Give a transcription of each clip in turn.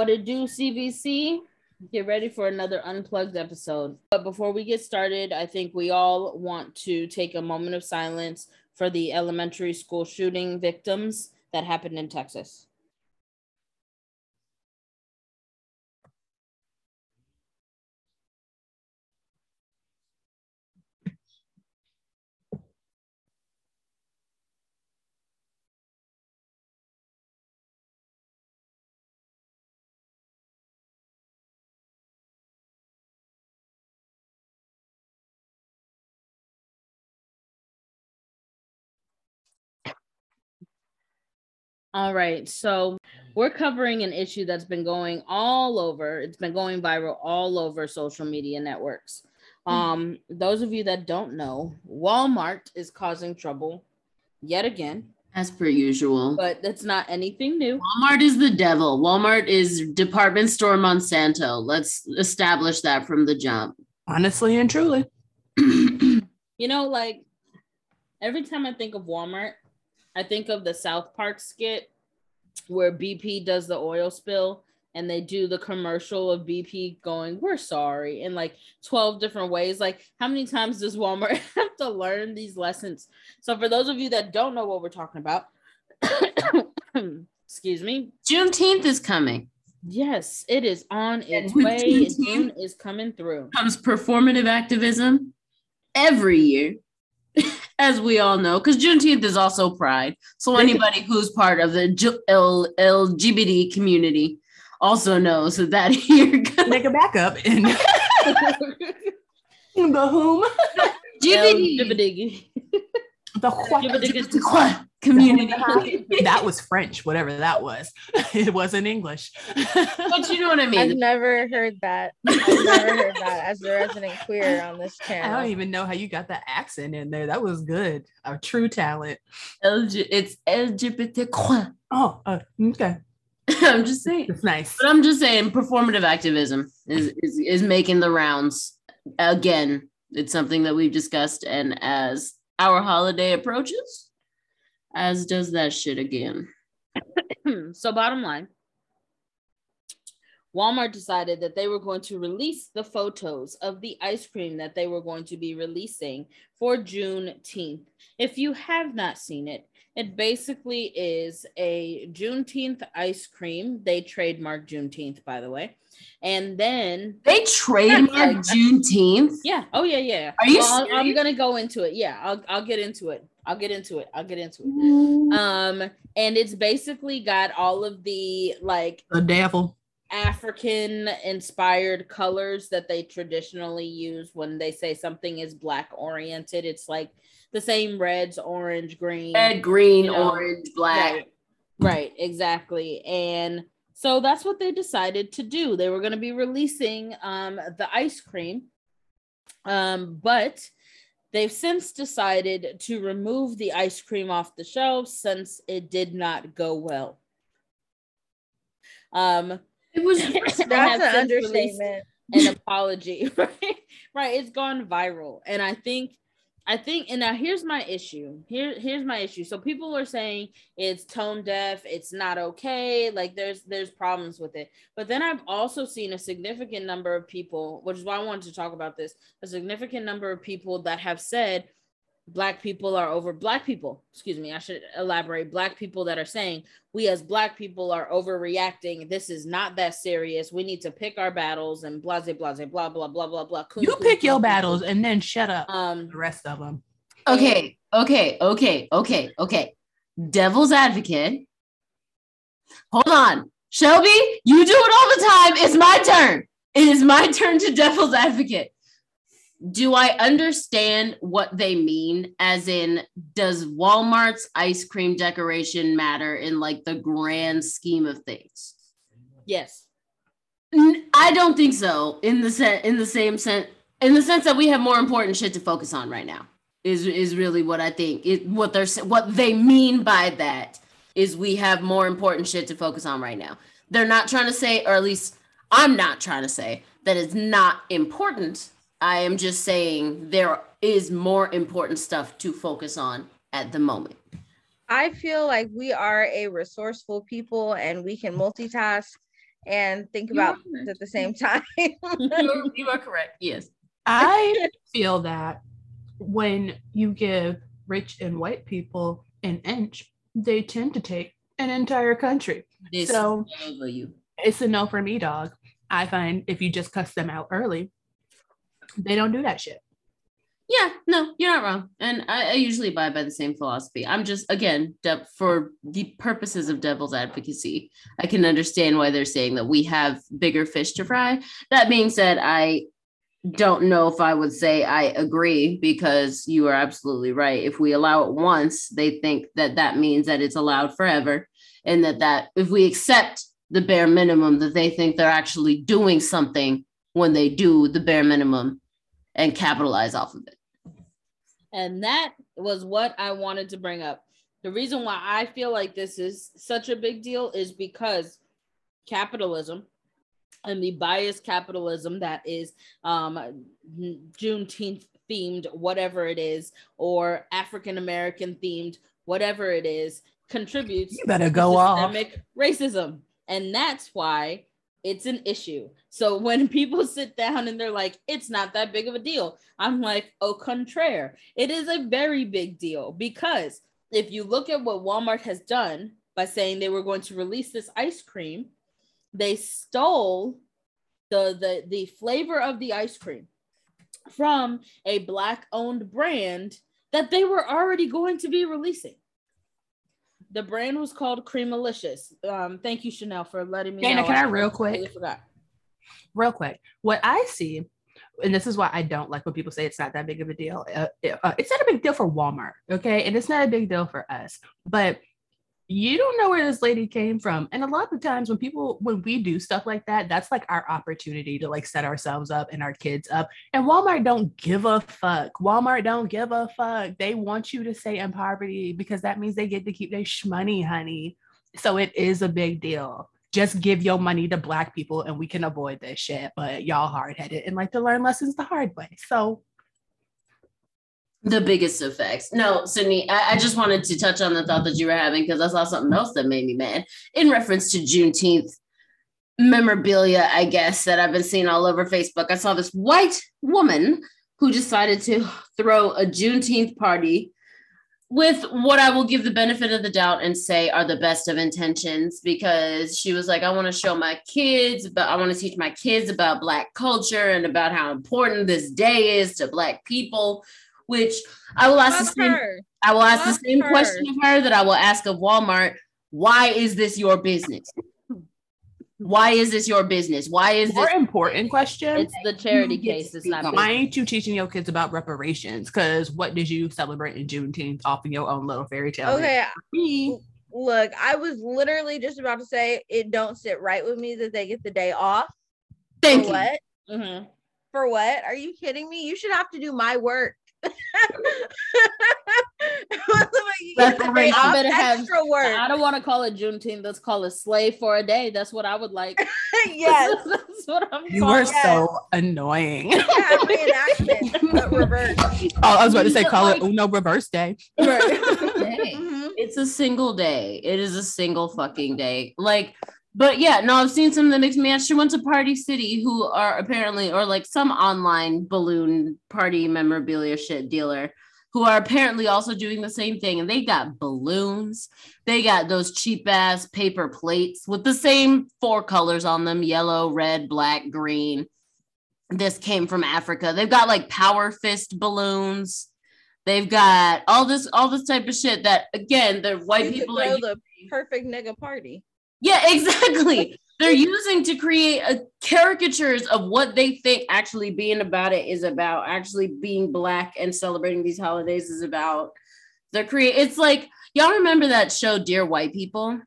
What it do, CBC? Get ready for another unplugged episode. But before we get started, I think we all want to take a moment of silence for the elementary school shooting victims that happened in Texas. All right. So we're covering an issue that's been going all over. It's been going viral all over social media networks. Hmm. Um, those of you that don't know, Walmart is causing trouble yet again. As per usual. But that's not anything new. Walmart is the devil. Walmart is department store Monsanto. Let's establish that from the jump. Honestly and truly. you know, like every time I think of Walmart, I think of the South Park skit where BP does the oil spill and they do the commercial of BP going, We're sorry, in like 12 different ways. Like, how many times does Walmart have to learn these lessons? So, for those of you that don't know what we're talking about, excuse me, Juneteenth is coming. Yes, it is on its way. June is coming through. Comes performative activism every year as we all know, because Juneteenth is also Pride. So anybody who's part of the L- LGBT community also knows that, that you're gonna make a backup in the whom LGBT. The what? community. that was French, whatever that was. it wasn't English. but you know what I mean. I've never heard that. I've never heard that as a resident queer on this channel. I don't even know how you got that accent in there. That was good. A true talent. LG- it's LGBT. Oh, uh, okay. I'm just saying. It's nice. But I'm just saying performative activism is, is, is making the rounds. Again, it's something that we've discussed. And as our holiday approaches, as does that shit again. so, bottom line Walmart decided that they were going to release the photos of the ice cream that they were going to be releasing for Juneteenth. If you have not seen it, it basically is a Juneteenth ice cream. They trademark Juneteenth, by the way. And then they trademark Juneteenth. Yeah. Oh yeah, yeah. Are you? Well, I'm gonna go into it. Yeah, I'll I'll get into it. I'll get into it. I'll get into it. Um, and it's basically got all of the like the devil African inspired colors that they traditionally use when they say something is black oriented. It's like the same reds, orange, green, red, green, you know, orange, black. Right, right, exactly. And so that's what they decided to do. They were going to be releasing um, the ice cream, um, but they've since decided to remove the ice cream off the shelves since it did not go well. Um, it was that's an understatement. An apology, right? Right. It's gone viral. And I think I think, and now here's my issue. Here, here's my issue. So people are saying it's tone deaf, it's not okay. Like there's there's problems with it. But then I've also seen a significant number of people, which is why I wanted to talk about this, a significant number of people that have said black people are over black people excuse me i should elaborate black people that are saying we as black people are overreacting. This is not that serious. We need to pick our battles and blah blah blah blah blah blah blah blah. You pick your battles and then shut up um the rest of them okay okay okay okay okay. Devil's advocate. Hold on. Shelby you do it all the time. It's my turn. It is my turn to devil's advocate do I understand what they mean? As in, does Walmart's ice cream decoration matter in like the grand scheme of things? Yes. I don't think so. In the set, in the same sense, in the sense that we have more important shit to focus on right now. Is is really what I think. It what they're what they mean by that is we have more important shit to focus on right now. They're not trying to say, or at least I'm not trying to say that it's not important I am just saying there is more important stuff to focus on at the moment. I feel like we are a resourceful people and we can multitask and think You about are at the same time. you, are, you are correct. Yes. I feel that when you give rich and white people an inch, they tend to take an entire country. This So- over you. It's a no for me, dog. I find if you just cuss them out early, they don't do that shit. Yeah, no, you're not wrong. And I, I usually abide by the same philosophy. I'm just, again, de- for the purposes of devil's advocacy, I can understand why they're saying that we have bigger fish to fry. That being said, I don't know if I would say I agree because you are absolutely right. If we allow it once, they think that that means that it's allowed forever. And that, that if we accept the bare minimum, that they think they're actually doing something when they do the bare minimum and capitalize off of it. And that was what I wanted to bring up. The reason why I feel like this is such a big deal is because capitalism and the biased capitalism that is um, Juneteenth themed, whatever it is, or African American themed, whatever it is, contributes You better to go off. systemic racism. And that's why it's an issue. So when people sit down and they're like, it's not that big of a deal, I'm like, au contraire, it is a very big deal because if you look at what Walmart has done by saying they were going to release this ice cream, they stole the the the flavor of the ice cream from a black owned brand that they were already going to be releasing. The brand was called Creamalicious. Um, thank you, Chanel, for letting me Dana, know. can I real completely quick? forgot. real quick what i see and this is why i don't like when people say it's not that big of a deal uh, it- uh, it's not a big deal for walmart okay and it's not a big deal for us but you don't know where this lady came from. And a lot of times when people when we do stuff like that that's like our opportunity to like set ourselves up and our kids up. And walmart don't give a fuck. Walmart don't give a fuck. They want you to stay in poverty because that means they get to keep their shmoney honey. So it is a big deal. Just give your money to black people and we can avoid this shit. But y'all hard headed and like to learn lessons the hard way. So The biggest effects. No, Sydney, I, I just wanted to touch on the thought that you were having because I saw something else that made me mad in reference to Juneteenth memorabilia, I guess, that I've been seeing all over Facebook. I saw this white woman who decided to throw a Juneteenth party with what I will give the benefit of the doubt and say are the best of intentions because she was like, I want to show my kids, but I want to teach my kids about Black culture and about how important this day is to Black people. Which I will ask the same, her. I will ask the same her. question of her that I will ask of Walmart. Why is this your business? Why is this your business? Why is more this? important question. It's the charity You get case. to It's not speak Why ain't you teaching your kids about reparations? Because what did you celebrate in Juneteenth off in your own little fairy tale? Okay, Me. look, I was literally just about to say it don't sit right with me that they get the day off. Thank For you. what? Mhm. For what? Are you kidding me? You should have to do my work. You get the day Reparation. Better have- extra work. I don't want to call it Juneteenth. Let's call it slave for a day. That's what I would like. yes. That's what I'm You calling were. Yes. so annoying. Yeah, reenactment, but reverse. Oh, I was about to say, call it Uno Reverse Day. Right. Mhm. It's a single day. It is a single fucking day. Like, but yeah, no, I've seen some of the me mad. She went to Party City, who are apparently, or like some online balloon party memorabilia shit dealer, who are apparently also doing the same thing. And they got balloons. They got those cheap ass paper plates with the same four colors on them yellow, red, black, green. This came from Africa. They've got like power fist balloons. They've got all this, all this type of shit that again, the white You people are the perfect nigga party. Yeah, exactly. They're using to create a caricatures of what they think actually being about it is about, actually being black and celebrating these holidays is about. They're create it's like y'all remember that show Dear White People?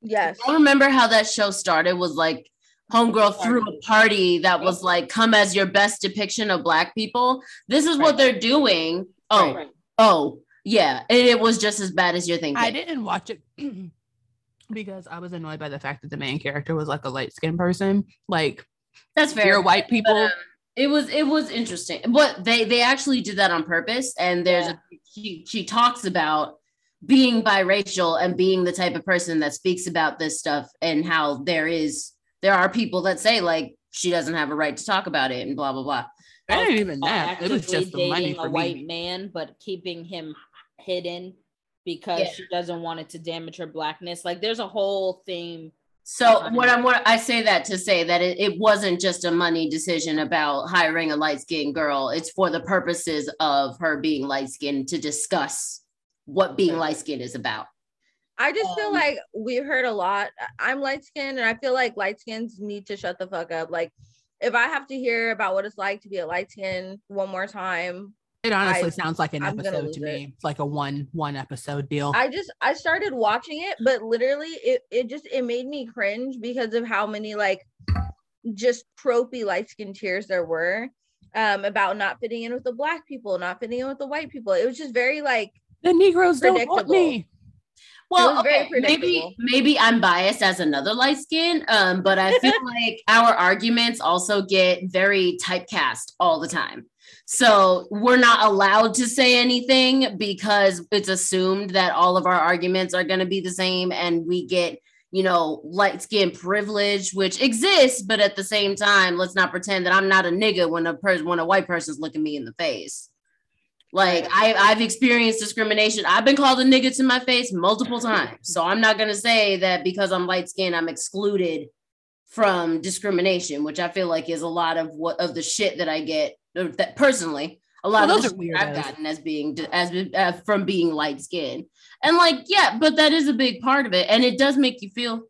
Yes. I remember how that show started was like homegirl threw a party that was like come as your best depiction of black people. This is what they're doing. Oh, Right. oh, yeah. And it was just as bad as you're thinking. I didn't watch it because I was annoyed by the fact that the main character was like a light skinned person. Like, That's fair. you're white But, people. um, it was it was interesting but they they actually did that on purpose and there's a she she talks about being biracial and being the type of person that speaks about this stuff and how there is there are people that say like she doesn't have a right to talk about it and blah blah blah. I didn't even that. It was just the money for a white me. man, but keeping him hidden because Yeah. she doesn't want it to damage her blackness. Like there's a whole theme. So what I'm what I say that to say that it, it wasn't just a money decision about hiring a light skinned girl. It's for the purposes of her being light skinned to discuss what being light skinned is about. I just feel Um, like we've heard a lot. I'm light skinned and I feel like light skins need to shut the fuck up. Like if I have to hear about what it's like to be a light skin one more time, It honestly I- sounds like an I'm episode to it. me. It's like a one one episode deal. I just I started watching it, but literally it it just it made me cringe because of how many like just tropey light skin tears there were um about not fitting in with the black people, not fitting in with the white people. It was just very like the Negroes don't want me. Well, okay, maybe maybe I'm biased as another light skin, um, but I feel like our arguments also get very typecast all the time. So we're not allowed to say anything because it's assumed that all of our arguments are going to be the same, and we get you know light skin privilege, which exists, but at the same time, let's not pretend that I'm not a nigga when a person when a white person's looking me in the face. Like I, I've experienced discrimination. I've been called a nigga to my face multiple times. So I'm not gonna say that because I'm light skinned, I'm excluded from discrimination, which I feel like is a lot of what of the shit that I get that personally. A lot Well, of those are shit I've gotten as being as uh, from being light skinned, and like yeah, but that is a big part of it, and it does make you feel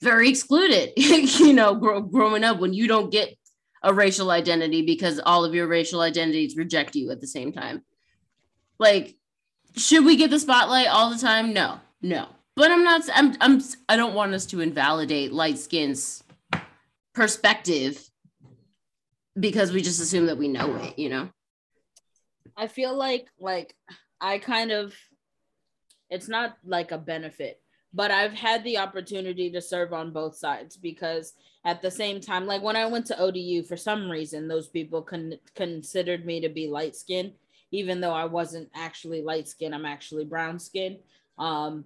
very excluded. you know, grow, growing up when you don't get a racial identity because all of your racial identities reject you at the same time. Like, should we get the spotlight all the time? No, no. But I'm not. I'm. I'm. I don't want us to invalidate light skin's perspective because we just assume that we know it. You know. I feel like like I kind of it's not like a benefit, but I've had the opportunity to serve on both sides because at the same time, like when I went to ODU, for some reason, those people con- considered me to be light skinned, even though I wasn't actually light skinned. I'm actually brown skinned. Um,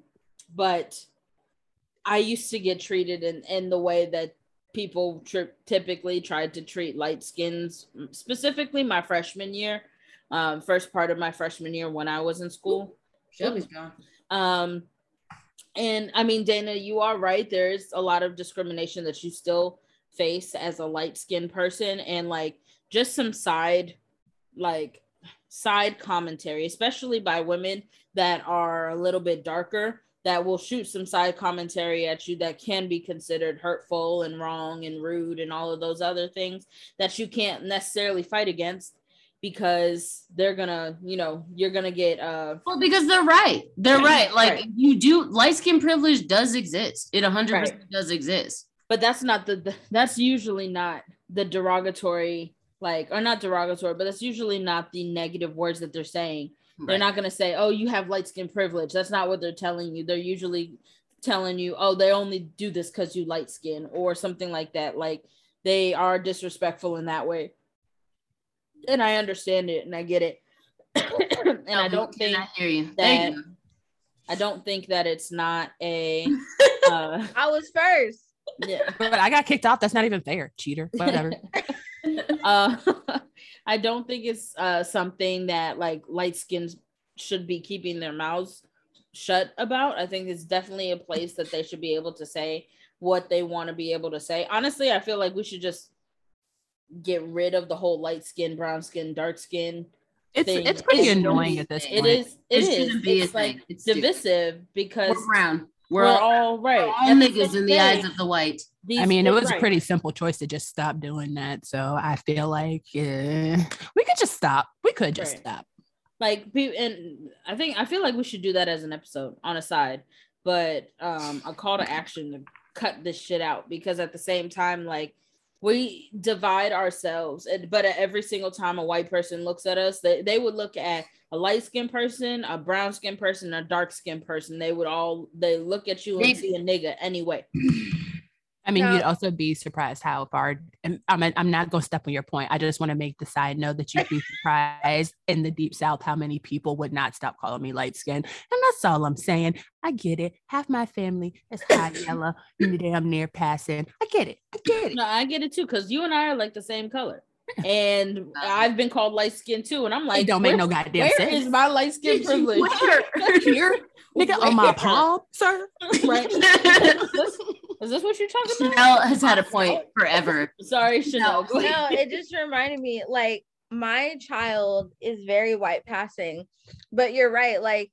but I used to get treated in, in the way that people tri- typically tried to treat light skins, specifically my freshman year, um, first part of my freshman year when I was in school. Shelby's gone. Um, and I mean, Dana, you are right. There is a lot of discrimination that you still face as a light skinned person, and like just some side, like side commentary, especially by women that are a little bit darker, that will shoot some side commentary at you that can be considered hurtful and wrong and rude and all of those other things that you can't necessarily fight against because they're gonna, you know, you're gonna get uh Well, because they're right. They're right. Like Right. you do. Light skin privilege does exist. It 100 percent does exist. but that's not the, the that's usually not the derogatory like or not derogatory but that's usually not the negative words that they're saying they're not going to say oh you have light skin privilege that's not what they're telling you they're usually telling you oh they only do this because you light skin or something like that like they are disrespectful in that way and i understand it and i get it and i don't think I hear you. that Thank you. i don't think that it's not a uh I was first. yeah But I got kicked off. That's not even fair, cheater. Whatever. uh, I don't think it's uh, something that like light skins should be keeping their mouths shut about. I think it's definitely a place that they should be able to say what they want to be able to say. Honestly, I feel like we should just get rid of the whole light skin, brown skin, dark skin. It's Thing. it's pretty It annoying at this be. It point. is. It It is. be It's like thing. It's stupid. divisive because We're brown. We're, We're, all, all right. we're all At niggas in the eyes of the white. these- I mean, it was a pretty simple choice to just stop doing that. So I feel like eh, we could just stop. We could just Right. stop. like pe- and i think i feel like we should do that as an episode on a side but um a call to action to cut this shit out because at the same time like we divide ourselves and but every single time a white person looks at us they, they would look at a light skinned person a brown skinned person a dark skinned person. They would all they look at you and see a nigga anyway I mean, No. you'd also be surprised how far. And I'm I'm not going to step on your point. I just want to make the side note that you'd be surprised in the deep south how many people would not stop calling me light skinned, and that's all I'm saying. I get it. Half my family is high yellow, you damn near passing. I get it. I get it. No, I get it too, because you and I are like the same color. And uh. I've been called light skinned too. And I'm like, it don't make no goddamn Where sense. is my light skin privilege? Where? Here, nigga, on my palm, sir. Right. Is this, what you're talking about? Chanel has had a point forever. Sorry, Chanel. Go no, it just reminded me like my child is very white passing, but you're right. Like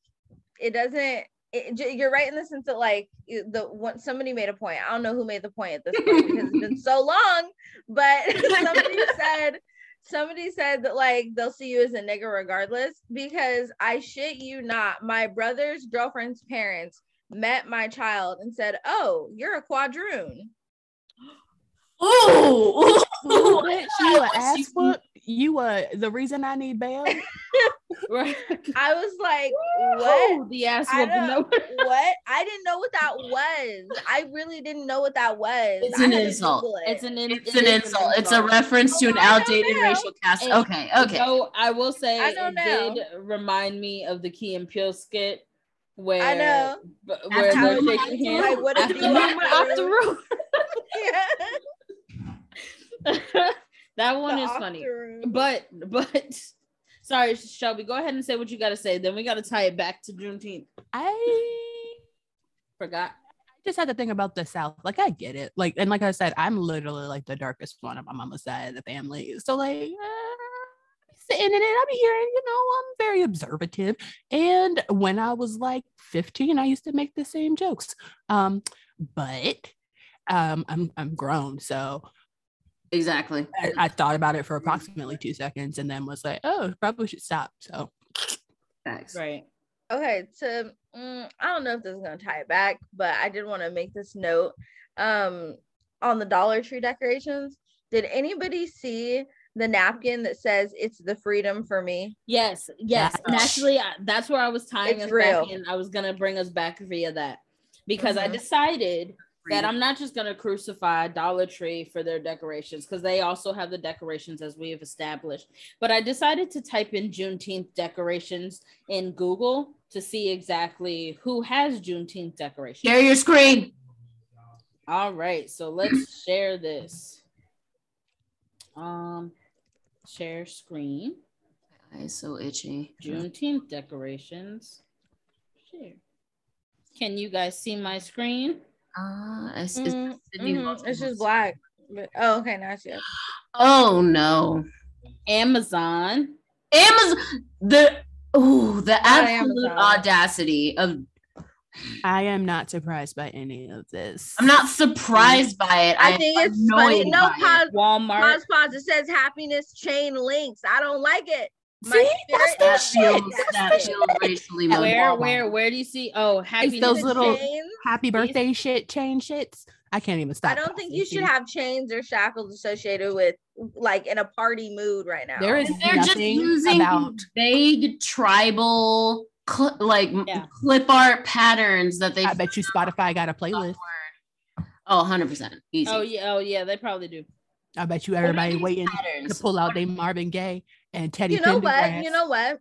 it doesn't. It, you're right in the sense that like the one somebody made a point. I don't know who made the point at this point because it's been so long, but somebody said somebody said that like they'll see you as a nigger regardless because I shit you not. My brother's girlfriend's parents met my child and said, "Oh, you're a quadroon." Ooh, Bitch, you a I ass wish you- whoop. You uh the reason I need bail. Right. I was like, Oh, "What?" the ass I. No. what? I didn't know what that was. I really didn't know what that was. It's an insult. It. It's an in- It's it an is insult. It's a reference to an Oh, I don't outdated racial caste. And- Okay, okay. So I will say I it know. did remind me of the Key and Peele skit where I know. b- where After they're shaking hands. Like, what After you the room, after the room. that one The is funny. room. But but sorry, Shelby, go ahead and say what you gotta say. Then we gotta tie it back to Juneteenth. I Forgot. I just had to think about the South. Like, I get it. Like, and like I said, I'm literally like the darkest one on my mama's side of the family. So, like, uh, sitting in it, I'll be hearing, you know, I'm very observative. And when I was like 15, I used to make the same jokes. Um, but um, I'm I'm grown, so Exactly. I, I thought about it for approximately two seconds, and then was like, oh, probably should stop. So, Thanks. Right. okay, so mm, I don't know if this is gonna tie it back, but I did want to make this note. Um, on the Dollar Tree decorations, did anybody see the napkin that says "It's the freedom for me"? Yes, yes. And actually, I- that's where I was tying It's us real. back in. I was gonna bring us back via that because I Mhm. decided that I'm not just gonna crucify Dollar Tree for their decorations because they also have the decorations as we have established. But I decided to type in Juneteenth decorations in Google to see exactly who has Juneteenth decorations. Share your screen. All right, so let's share this. Um, share screen. My eyes so itchy. Juneteenth decorations. Share. Can you guys see my screen? Uh, it's, it's Mm, Sydney mhm, It's just black. But, oh, okay, now I see. Oh no. Amazon. Amazon the oh the Not absolute Amazon. audacity of I am not surprised by any of this. I'm not surprised by it. I am think it's funny. No, by it. pause, Walmart. pause, pause. It says happiness chain links. I don't like it. My See, that's spirit- that that shit. feels That's that that feels racially Where, where, where do you see? Oh, happy those little- chains, happy birthday shit, chain shits. I can't even stop. I don't think you should have chains or shackles associated with like in a party mood right now. There is They're just using about vague tribal cl- like Yeah. clip art patterns that they I bet you Spotify got a playlist. Oh, 100% easy. Oh yeah, oh yeah, they probably do. I bet you everybody these waiting to pull out their Marvin Gaye and Teddy you know what? Pendergrass. You know what?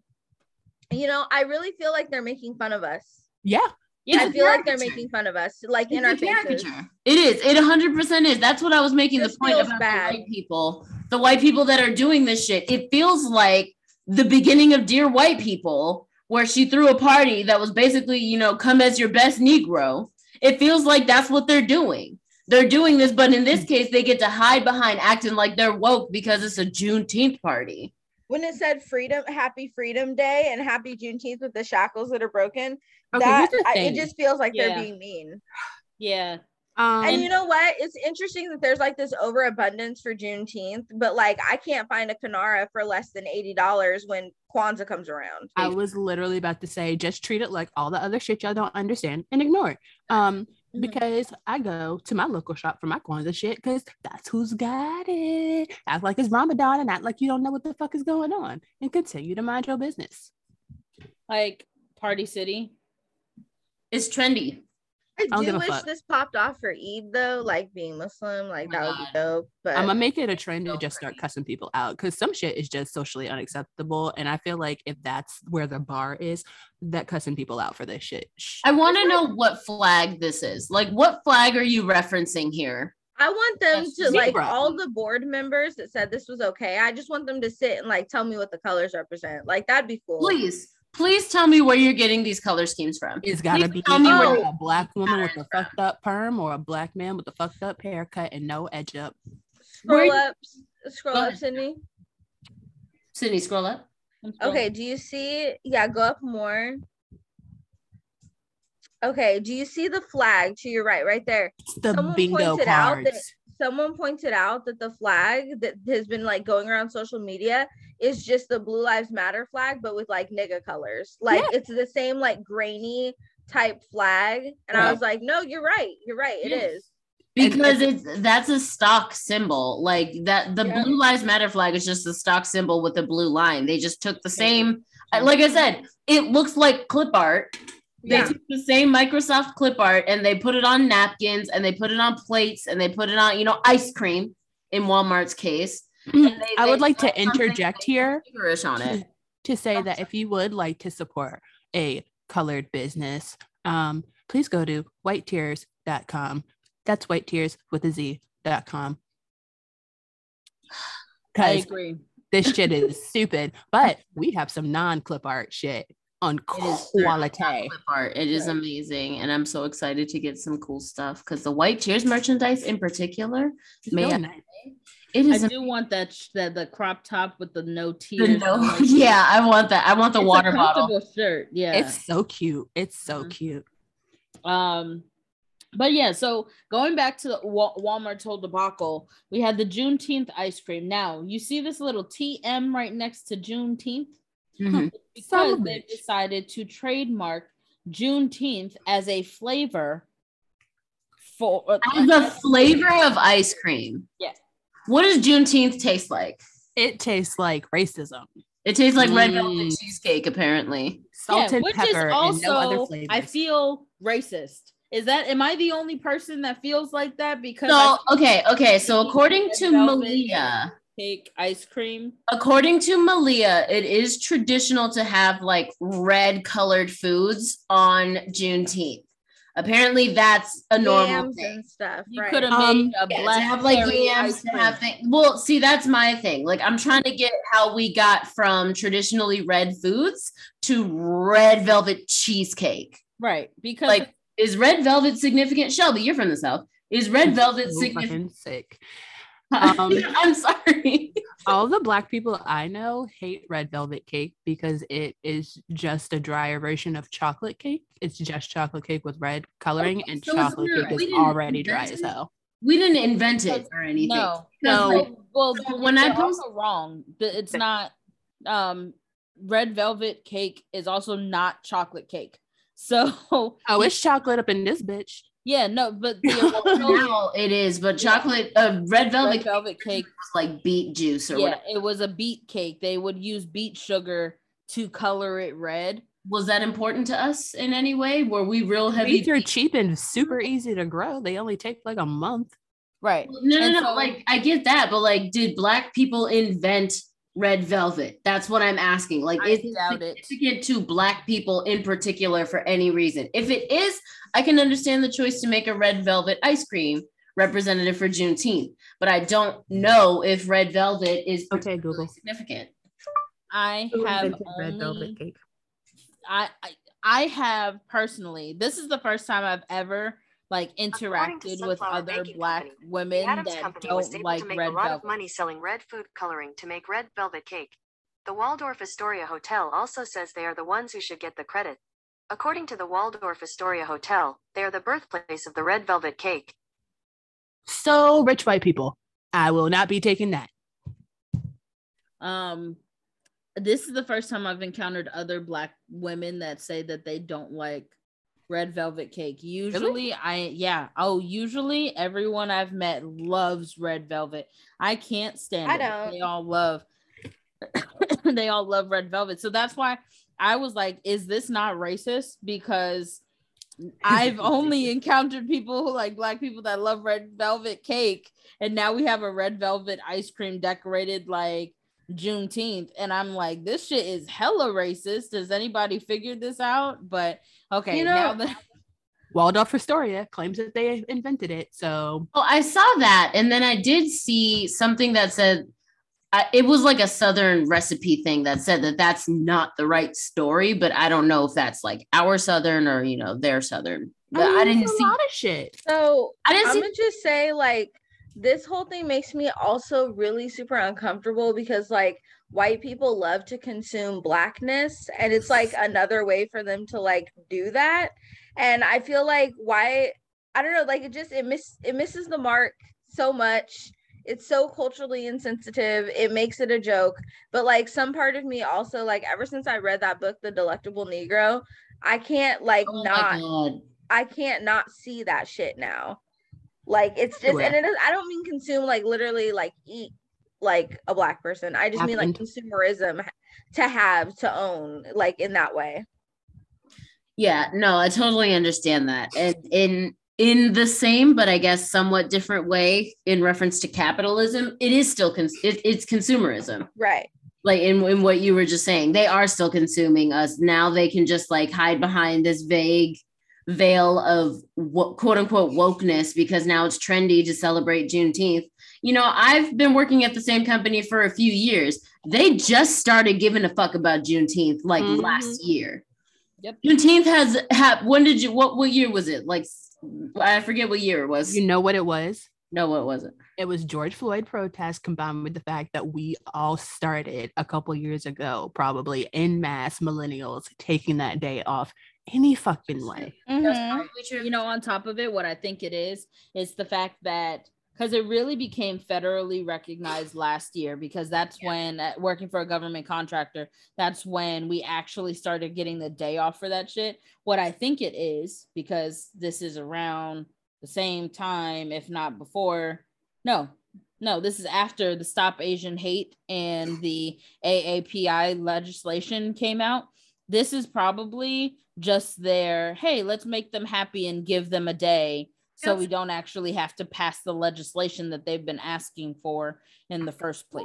You know, I really feel like they're making fun of us. yeah, Yeah, I feel like they're making fun of us, like in our It's faces. caricature. It is. It 100% is. That's what I was making This the point feels about bad. the white people. The white people that are doing this shit. It feels like the beginning of Dear White People, where she threw a party that was basically, you know, come as your best Negro. It feels like that's what they're doing. They're doing this, but in this case, they get to hide behind acting like they're woke because it's a Juneteenth party. When it said freedom, happy Freedom Day and happy Juneteenth with the shackles that are broken, Okay, that I, it just feels like Yeah. they're being mean. yeah. Um, And you know what? It's interesting that there's like this overabundance for Juneteenth, but like I can't find a kinara for less than eighty dollars when Kwanzaa comes around. I was literally about to say, just treat it like all the other shit y'all don't understand and ignore it. Um, Mhm. because I go to my local shop for my Kwanzaa shit because that's who's got it. Act like it's Ramadan and act like you don't know what the fuck is going on and continue to mind your business. Like Party City. It's trendy. I don't do give a wish fuck. this popped off for Eid though, like being Muslim, like Oh my that would be dope. But I'm gonna make it a trend to just start cussing people out because some shit is just socially unacceptable, and I feel like if that's where the bar is, that cussing people out for this shit. sh- I want to know what flag this is. Like, what flag are you referencing here? I want them That's to like zebra. all the board members that said this was okay. I just want them to sit and like tell me what the colors represent. Like that'd be cool. Please, please tell me where you're getting these color schemes from. It's gotta Please be tell me where a black woman with a fucked up perm or a black man with a fucked up haircut and no edge up. Scroll Where- up, scroll up, ahead. Sydney. Sydney, scroll up. Okay, do you see? Yeah, go up more. Okay, do you see the flag to your right, right there? It's the Someone bingo pointed out that- cards. Someone pointed out that the flag that has been like going around social media is just the Blue Lives Matter flag, but with like nigga colors. Like it's the same like grainy type flag. And I was like, no, you're right. You're right. It Yes. is. Because it's that's a stock symbol. Like that the Yeah. blue lives matter flag is just a stock symbol with a blue line. They just took the same like I said, it looks like clip art. They Yeah. took the same Microsoft clip art and they put it on napkins and they put it on plates and they put it on, you know, ice cream in Walmart's case. They- I would like to interject here it. to say Oh, that if you would like to support a colored business, um, please go to whitetears.com. That's white tears with a Z.com. I Because agree. this shit is stupid, but we have some non clip art shit on It is certainly quality. clip art. It is amazing. And I'm so excited to get some cool stuff because the white tears merchandise in particular, May nice. It I is do want that sh- that the crop top with the no tears. no, like- yeah, I want that. I want the a water bottle. shirt. Yeah. It's so cute. It's so Mhm. cute. Um, but yeah, so going back to the Wa- Walmart's whole debacle, we had the Juneteenth ice cream. Now you see this little TM right next to Juneteenth Mhm. because Son they've decided to trademark Juneteenth as a flavor for uh, As the flavor of ice cream. Yeah. What does Juneteenth taste like? It tastes like racism. It tastes like red velvet Mm. cheesecake, apparently. Salted Yeah, which pepper is and no other flavors. I feel racist. Is that am I the only person that feels like that? Because So okay, okay. So according to. Malia, cake ice cream. according to Malia, it is traditional to have like red colored foods on Juneteenth. Apparently, that's a normal Yams thing. and stuff. You right. could have Um, made a Yeah, black have like yams, to have things. Well, see, that's my thing. Like, I'm trying to get how we got from traditionally red foods to red velvet cheesecake. right because Like, is red velvet significant? Shelby, you're from the south. Is red velvet So significant? sick. Um, I'm sorry. All the black people I know hate red velvet cake because it is just a drier version of chocolate cake. It's just chocolate cake with red coloring, Okay, and so chocolate cake We is already dry invent as hell. We didn't invent it or anything. no No. like, well so when when I I post- wrong but it's not um red velvet cake is also not chocolate cake so Oh, it's chocolate up in this bitch. Yeah no but the original now it is, but chocolate, uh, red velvet red cake velvet cake was like beet juice or yeah whatever. it was a beet cake they would use beet sugar to color it red Was that important to us in any way? Were we real heavy? Beets are cheap and super easy to grow. They only take like a month. right No, no, And no. so- like I get that, but like, did black people invent red velvet? That's what I'm asking. Like, I is it doubt it. significant to black people in particular for any reason? If it is, I can understand the choice to make a red velvet ice cream representative for Juneteenth, but I don't know if red velvet is Okay, Google. significant. i have only Velvet cake. I, I I have personally. This is the first time I've ever like interacted with other black Company, women that don't like to make red a lot velvet. of money selling red food coloring to make red velvet cake. The Waldorf Astoria Hotel also says they are the ones who should get the credit. According to the Waldorf Astoria Hotel, they are the birthplace of the red velvet cake. So rich white people. I will not be taking that. Um, this is the first time I've encountered other black women that say that they don't like red velvet cake. Usually, I yeah. Oh, usually everyone I've met loves red velvet. I can't stand I it. don't. They all love. they all love red velvet. So that's why I was like, is this not racist? Because I've only encountered people who like black people that love red velvet cake, and now we have a red velvet ice cream decorated like Juneteenth, and I'm like, this shit is hella racist. Does anybody figure this out? But okay, You know- now that Waldorf Astoria claims that they invented it. So Oh, I saw that, and then I did see something that said I, it was like a southern recipe thing that said that that's not the right story, but I don't know if that's like our southern or you know their southern. But I, mean, didn't it's a see. lot of shit. So I didn't I'm see. gonna just say like this whole thing makes me also really super uncomfortable because like white people love to consume blackness and it's like another way for them to like do that and i feel like why i don't know like it just it miss it misses the mark so much it's so culturally insensitive it makes it a joke but like some part of me also like ever since i read that book the delectable negro i can't like Oh not god! I can't not see that shit now. Like it's just and Everywhere. it is I don't mean consume like literally like eat like a black person. I just mean like consumerism to have to own like in that way. Yeah, no, I totally understand that, and in in the same, but I guess somewhat different way, in reference to capitalism, it is still cons- it, it's consumerism. Right. like in, in what you were just saying they are still consuming us now they can just like hide behind this vague veil of quote unquote wokeness because now it's trendy to celebrate juneteenth. You know i've been working at the same company for a few years. They just started giving a fuck about juneteenth like Mhm. last year. Yep. juneteenth has ha- when did you what what year was it? Like I forget what year it was. You know what it was? no what was it? It was George Floyd protest combined with the fact that we all started a couple years ago, probably in mass millennials taking that day off any fucking way. That's Mhm. you know, on top of it, what I think it is is the fact that because it really became federally recognized last year because that's when uh, working for a government contractor that's when we actually started getting the day off for that shit. What i think it is because this is around the same time if not before no no this is after the stop asian hate and the aapi legislation came out this is probably just their hey let's make them happy and give them a day so we don't actually have to pass the legislation that they've been asking for in the first place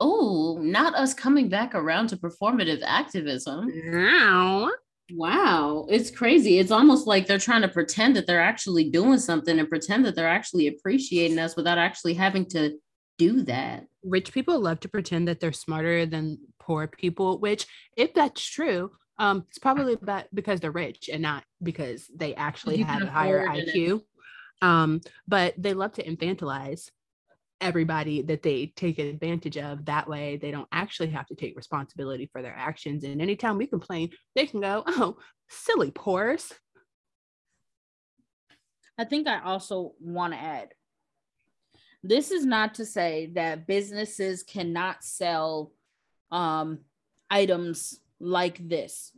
oh not us coming back around to performative activism Wow. Wow, it's crazy. It's almost like they're trying to pretend that they're actually doing something and pretend that they're actually appreciating us without actually having to do that. Rich people love to pretend that they're smarter than poor people, which, if that's true, um, it's probably about because they're rich and not because they actually You have a higher. IQ. Um, but they love to infantilize everybody that they take advantage of. That way, they don't actually have to take responsibility for their actions. And anytime we complain, they can go, "Oh, silly pores." I think I also want to add this is not to say that businesses cannot sell um, items like this.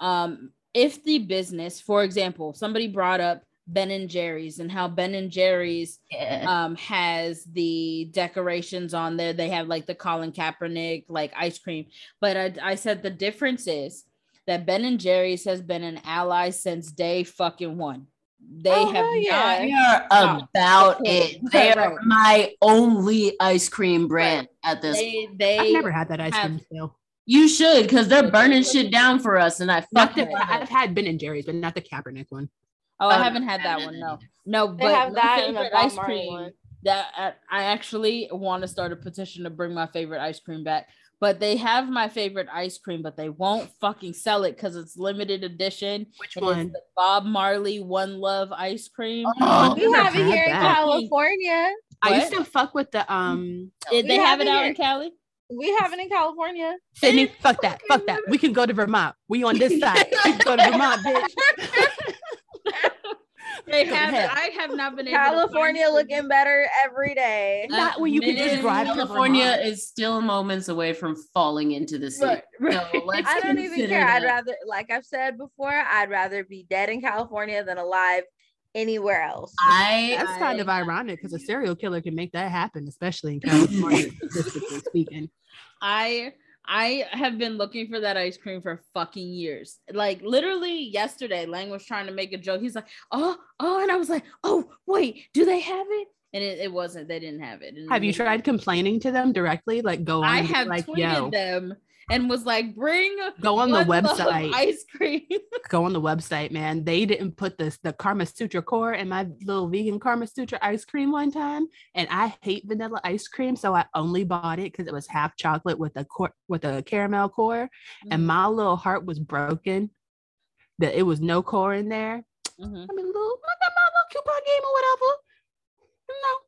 Um, if the business, for example, somebody brought up Ben and Jerry's and how Ben and Jerry's Yeah. um has the decorations on there. They have like the Colin Kaepernick like ice cream. But I, I said the difference is that Ben and Jerry's has been an ally since day fucking one. They Oh, have hell not yeah. they are about it. They are my only ice cream brand at this. they they I've never had that ice have- cream still. You should, because they're burning shit down for us, and I Not fucking the, love I've had Ben and Jerry's, but not the Kaepernick one. Oh, I Um, haven't had that one. No, no, They but have my that and the favorite ice cream one. that I, I actually want to start a petition to bring my favorite ice cream back. But they have my favorite ice cream, but they won't fucking sell it because it's limited edition. Which It is one? the Bob Marley One Love ice cream. Oh, We have it had here in that. California. I used to fuck with the um Did they have have it it out here. in Cali? We have it in California. Sydney. Fuck that. Fuck that. We can go to Vermont. We on this side. We can go to Vermont, bitch. They have. I have not been able to California it. looking better every day. Not when you can just drive California Vermont. is still moments away from falling into the sea. Right, right. So let's I don't even consider care. I'd rather, like I've said before, I'd rather be dead in California than alive anywhere else. I That's kind of ironic because a serial killer can make that happen, especially in California, statistically speaking. I I have been looking for that ice cream for fucking years. Like literally yesterday, Lang was trying to make a joke. He's like, "Oh, oh," and I was like, "Oh, wait, do they have it?" And it, it wasn't. They didn't have it. And Have you it- tried complaining to them directly? Like go on I have like, tweeted yo, them and was like, "Bring go on the website. ice cream." go on the website, man. They didn't put this the Karamel Sutra core in my little vegan Karamel Sutra ice cream one time, and I hate vanilla ice cream, so I only bought it because it was half chocolate with a core with a caramel core, and my little heart was broken that it was no core in there. Mhm. I mean, little I got my little coupon game or whatever, know.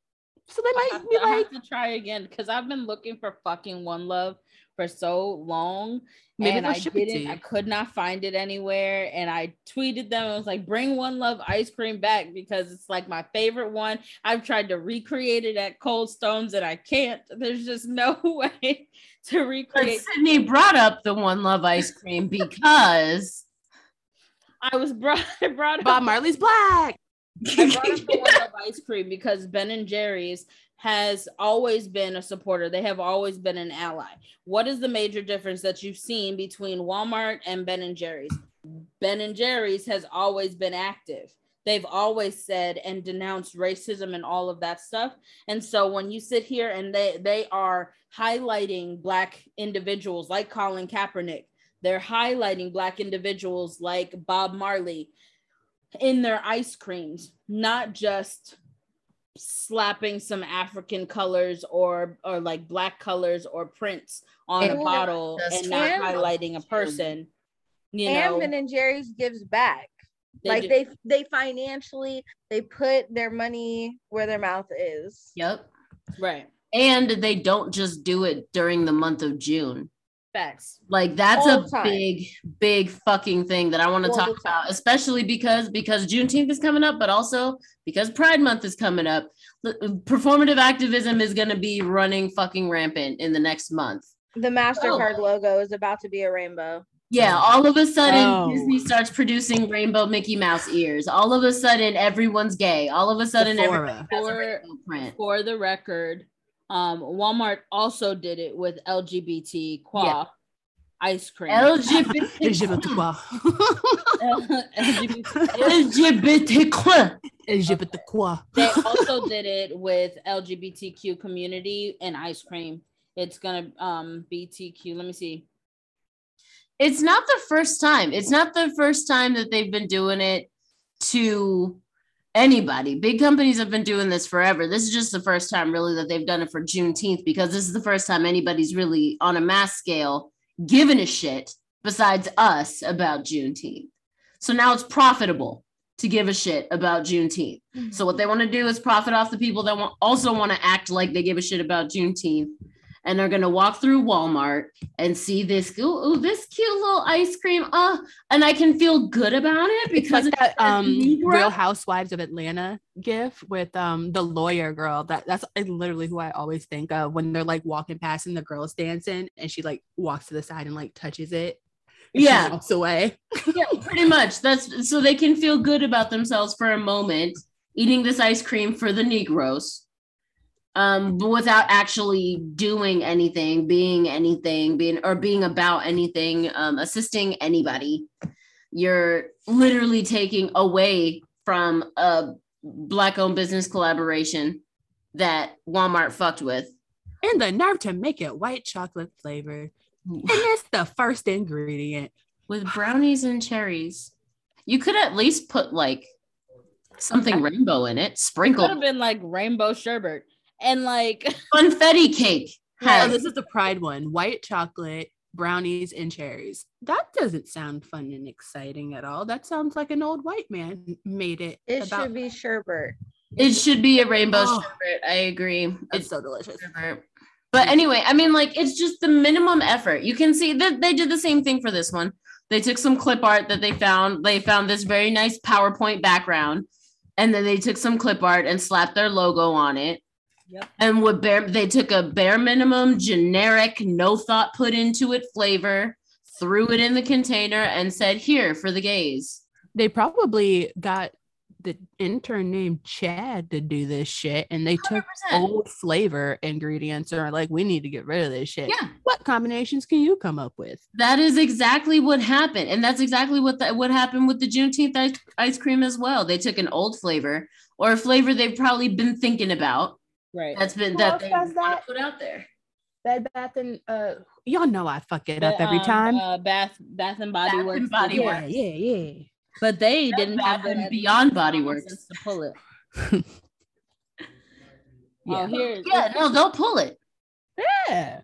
So they I might have, be to, I have to try again because I've been looking for fucking one love for so long. Maybe and I didn't. I could not find it anywhere. And I tweeted them. I was like, bring one love ice cream back because it's like my favorite one. I've tried to recreate it at Cold Stones and I can't. There's just no way to But recreate. Sydney brought up the One Love ice cream because I was brought I brought Bob Marley's black. I brought up the one love ice cream because Ben and Jerry's has always been a supporter. They have always been an ally. What is the major difference that you've seen between Walmart and Ben and Jerry's? Ben and Jerry's has always been active. They've always said and denounced racism and all of that stuff. And so when you sit here and they they are highlighting black individuals like Colin Kaepernick, they're highlighting black individuals like Bob Marley in their ice creams, not just slapping some African colors or or like black colors or prints on a bottle and not and- highlighting a person. You and know, Ben and Jerry's gives back. they like do- they they financially they put their money where their mouth is. yep. right And they don't just do it during the month of June. Facts. Like that's All a time. big, big fucking thing that I want to All talk about, especially because because Juneteenth is coming up, but also because Pride Month is coming up. L- Performative activism is going to be running fucking rampant in the next month. The Mastercard oh. logo is about to be a rainbow. Yeah, all of a sudden Oh. Disney starts producing rainbow Mickey Mouse ears. All of a sudden everyone's gay. All of a sudden everybody Sephora. has a For- For the record, um, Walmart also did it with LGBT qua Yeah. ice cream. LGBT. LGBT. LGBT. LGBT. They also did it with LGBTQ community and ice cream. It's gonna um BTQ. Let me see. It's not the first time. It's not the first time that they've been doing it to anybody. Big companies have been doing this forever. This is just the first time, really, that they've done it for Juneteenth because this is the first time anybody's really on a mass scale given a shit besides us about Juneteenth. So now it's profitable to give a shit about Juneteenth. So what they mm-hmm. want to do is profit off the people that want also want to act like they give a shit about Juneteenth. And they're gonna walk through Walmart and see this ooh, this cute little ice cream. Uh, and I can feel good about it It's because like that um. Real Housewives of Atlanta gif with um the lawyer girl. That that's literally who I always think of when they're like walking past and the girl's dancing and she like walks to the side and like touches it. Yeah. walks away. yeah, pretty much. That's so they can feel good about themselves for a moment, eating this ice cream for the Negroes, um, but without actually doing anything, being anything, being or being about anything, um, assisting anybody. You're literally taking away from a black-owned business collaboration that Walmart fucked with. And the nerve to make it white chocolate flavored. And it's the first ingredient. with brownies and cherries. You could at least put like something rainbow in it, Sprinkle. Could sprinkled have been like rainbow sherbet and like confetti cake. Oh, Has this is the pride one. White chocolate, brownies, and cherries. That doesn't sound fun and exciting at all. That sounds like an old white man made it. It about- should be sherbet. it should be a rainbow Oh. sherbet. I agree. It's It's so delicious. sherbet. But anyway, I mean, like it's just the minimum effort. You can see that they did the same thing for this one. They took some clip art that they found. They found this very nice PowerPoint background, and then they took some clip art and slapped their logo on it. Yep. And what bare they took a bare minimum generic, no thought put into it flavor, threw it in the container, and said, "Here for the gays." They probably got the intern named Chad to do this shit, and they took 100%. old flavor ingredients and are like, we need to get rid of this shit. Yeah. What combinations can you come up with? That is exactly what happened, and that's exactly what the, what happened with the Juneteenth ice, ice cream as well. They took an old flavor or a flavor they've probably been thinking about. Right. That's been Who that else they does wanna that? put out there. Bed Bath and uh, y'all know I fuck it up every um, time. Uh, Bath, Bath and Body Bath and Works. Body yeah, that. yeah, yeah. But they Bed didn't have them Beyond Body Works. sense to pull it. Yeah. Oh, here. Yeah, no, they'll pull it. Yeah.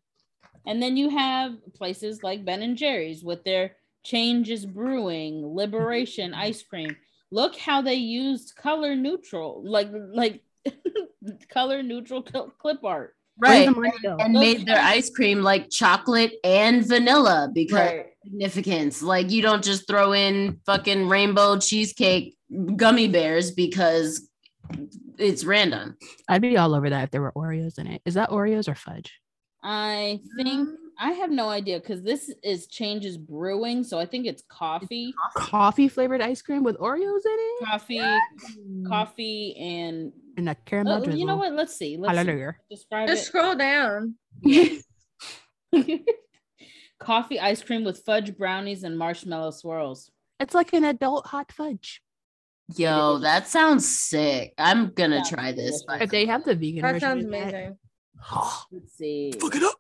And then you have places like Ben and Jerry's with their Change is Brewing, Liberation ice cream. Look how they used color neutral, like like color neutral clip art. Right. Where's the? And made their ice cream like chocolate and vanilla because Right. significance. Like you don't just throw in fucking rainbow cheesecake gummy bears because it's random. I'd be all over that if there were Oreos in it. Is that Oreos or fudge? I think I have no idea because this is Change is Brewing, so I think it's coffee, Coffee flavored ice cream with Oreos in it? coffee, coffee, and And a caramel Oh, you know what? Let's see. Let's see. Hallelujah. describe Just it. scroll down. coffee ice cream with fudge brownies and marshmallow swirls. It's like an adult hot fudge. Yo, that sounds sick. I'm gonna Sounds try this. delicious. If they have the vegan That version sounds of that- amazing. Let's see. Fuck it up.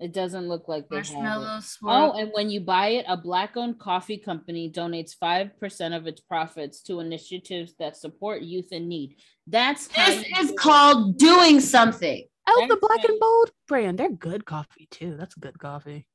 It doesn't look like they have it. Marshmallow Oh, and when you buy it, a black-owned coffee company donates five percent of its profits to initiatives that support youth in need. That's how this you is called doing something. Oh, the That's black and bold brand. They're good coffee too. That's good coffee.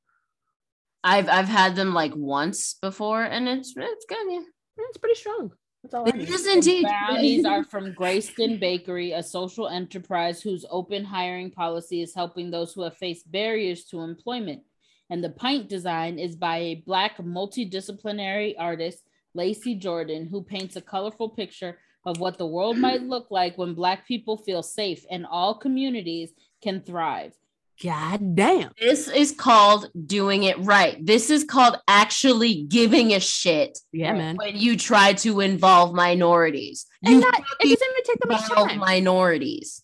I've I've had them like once before, and it's it's good. Yeah. Yeah, It's pretty strong. That's all I It need. is The indeed. brownies are from Greyston Bakery, a social enterprise whose open hiring policy is helping those who have faced barriers to employment. And the pint design is by a black multidisciplinary artist, Lacey Jordan, who paints a colorful picture of what the world might look like when black people feel safe and all communities can thrive. God damn. This is called doing it right. This is called actually giving a shit Yeah, man. when you try to involve minorities. And You not, it doesn't even take that much time. minorities.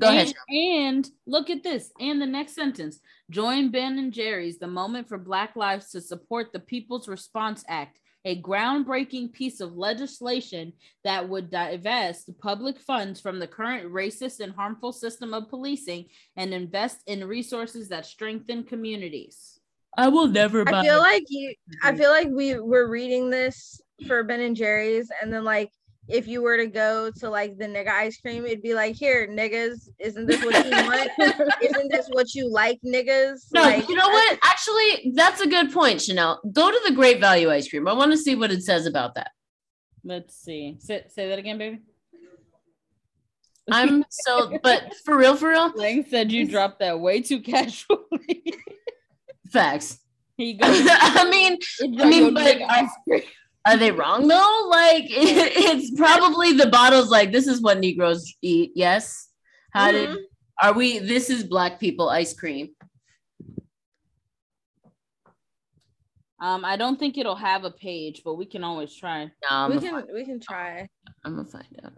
Go and, ahead. And look at this. And the next sentence join Ben and Jerry's, the moment for Black Lives to support the People's Response Act, a groundbreaking piece of legislation that would divest public funds from the current racist and harmful system of policing and invest in resources that strengthen communities. I will never I feel like you I feel like we were reading this for Ben and Jerry's, and then like if you were to go to like the nigga ice cream, it'd be like, here, niggas, isn't this what you want? isn't this what you like, niggas? No, like, you know what? Actually, that's a good point, Chanel. Go to the Great Value Ice Cream. I want to see what it says about that. Let's see. Say, say that again, baby. I'm so, but for real, for real, Lang said you dropped that way too casually. facts. Here you go. I mean, I mean, but are, are they wrong though? Like, it, it's probably the bottles. Like, this is what Negroes eat. Yes. How did Mhm. are we? This is Black people ice cream. Um, I don't think it'll have a page, but we can always try No, we can we can try. I'm gonna find out.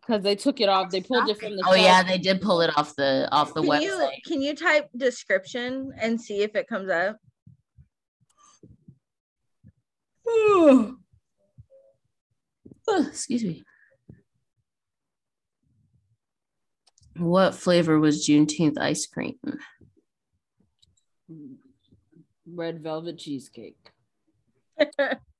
because they took it off. They pulled it from the. Oh yeah, they did pull it off the off the Can website. you can you type description and see if it comes up? Oh, excuse me. What flavor was Juneteenth ice cream? red velvet cheesecake.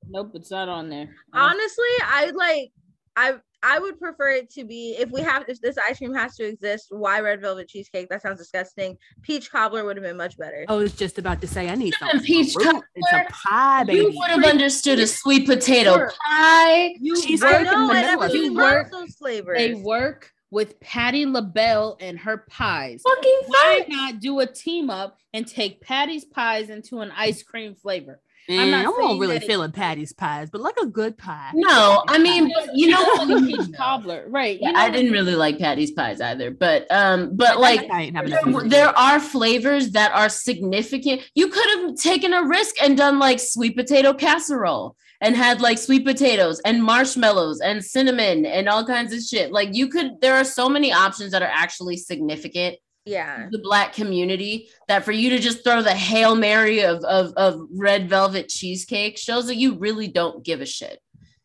nope, it's not on there. Honestly, I like I I would prefer it to be if we have if this ice cream has to exist, why red velvet cheesecake? That sounds disgusting. Peach cobbler would have been much better. I was just about to say I need some peach fruit and some cobbler, pie, baby. You would have understood a sweet potato Sure. pie. you She's I work, working know, the and vanilla. You work- those flavors. they work with Patti LaBelle and her pies. Fucking Why fine. not do a team up and take Patti's pies into an ice cream flavor? I'm not I'm saying not really feeling Patti's pies, but like a good pie. No, I mean, but you know what? the peach cobbler, right? Yeah, you know I didn't really like Patti's pies either, but um, but like I ain't having a there, there are flavors that are significant. You could have taken a risk and done like sweet potato casserole and had like sweet potatoes and marshmallows and cinnamon and all kinds of shit. Like you could, there are so many options that are actually significant Yeah. the black community that for you to just throw the hail mary of of, of red velvet cheesecake shows that you really don't give a shit.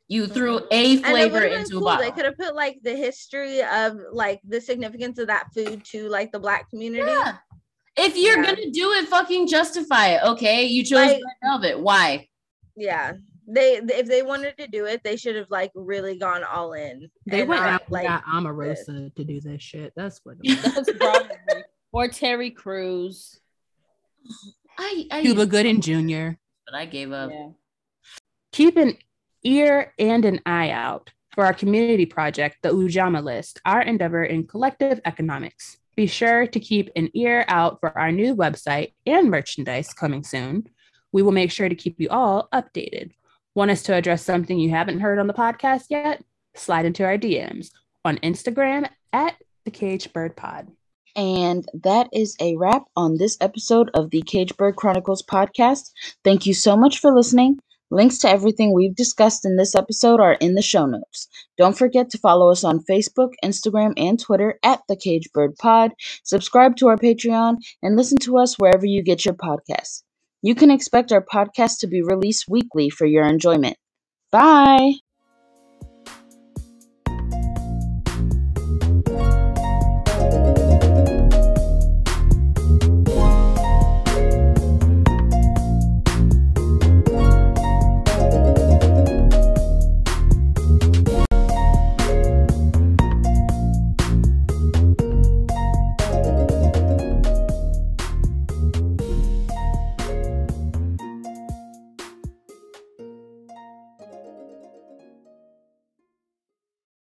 You mm-hmm. threw a flavor into a cool. bottle. They could have put like the history of like the significance of that food to like the black community. Yeah. If you're Yeah. gonna do it, fucking justify it. Okay, you chose Like- red velvet. Why? Yeah. They if they wanted to do it, they should have like really gone all in. They went not, out and like got Omarosa to do this shit. That's what. It was. That's probably or Terry Crews. I, I Cuba Gooding Jr. but I gave up. Yeah. Keep an ear and an eye out for our community project, the Ujamaa List, our endeavor in collective economics. Be sure to keep an ear out for our new website and merchandise coming soon. We will make sure to keep you all updated. Want us to address something you haven't heard on the podcast yet? Slide into our DMs on Instagram at the Cage Bird Pod. And that is a wrap on this episode of the Caged Bird Chronicles podcast. Thank you so much for listening. Links to everything we've discussed in this episode are in the show notes. Don't forget to follow us on Facebook, Instagram, and Twitter at the Cagebird Pod. Subscribe to our Patreon and listen to us wherever you get your podcasts. You can expect our podcast to be released weekly for your enjoyment. Bye.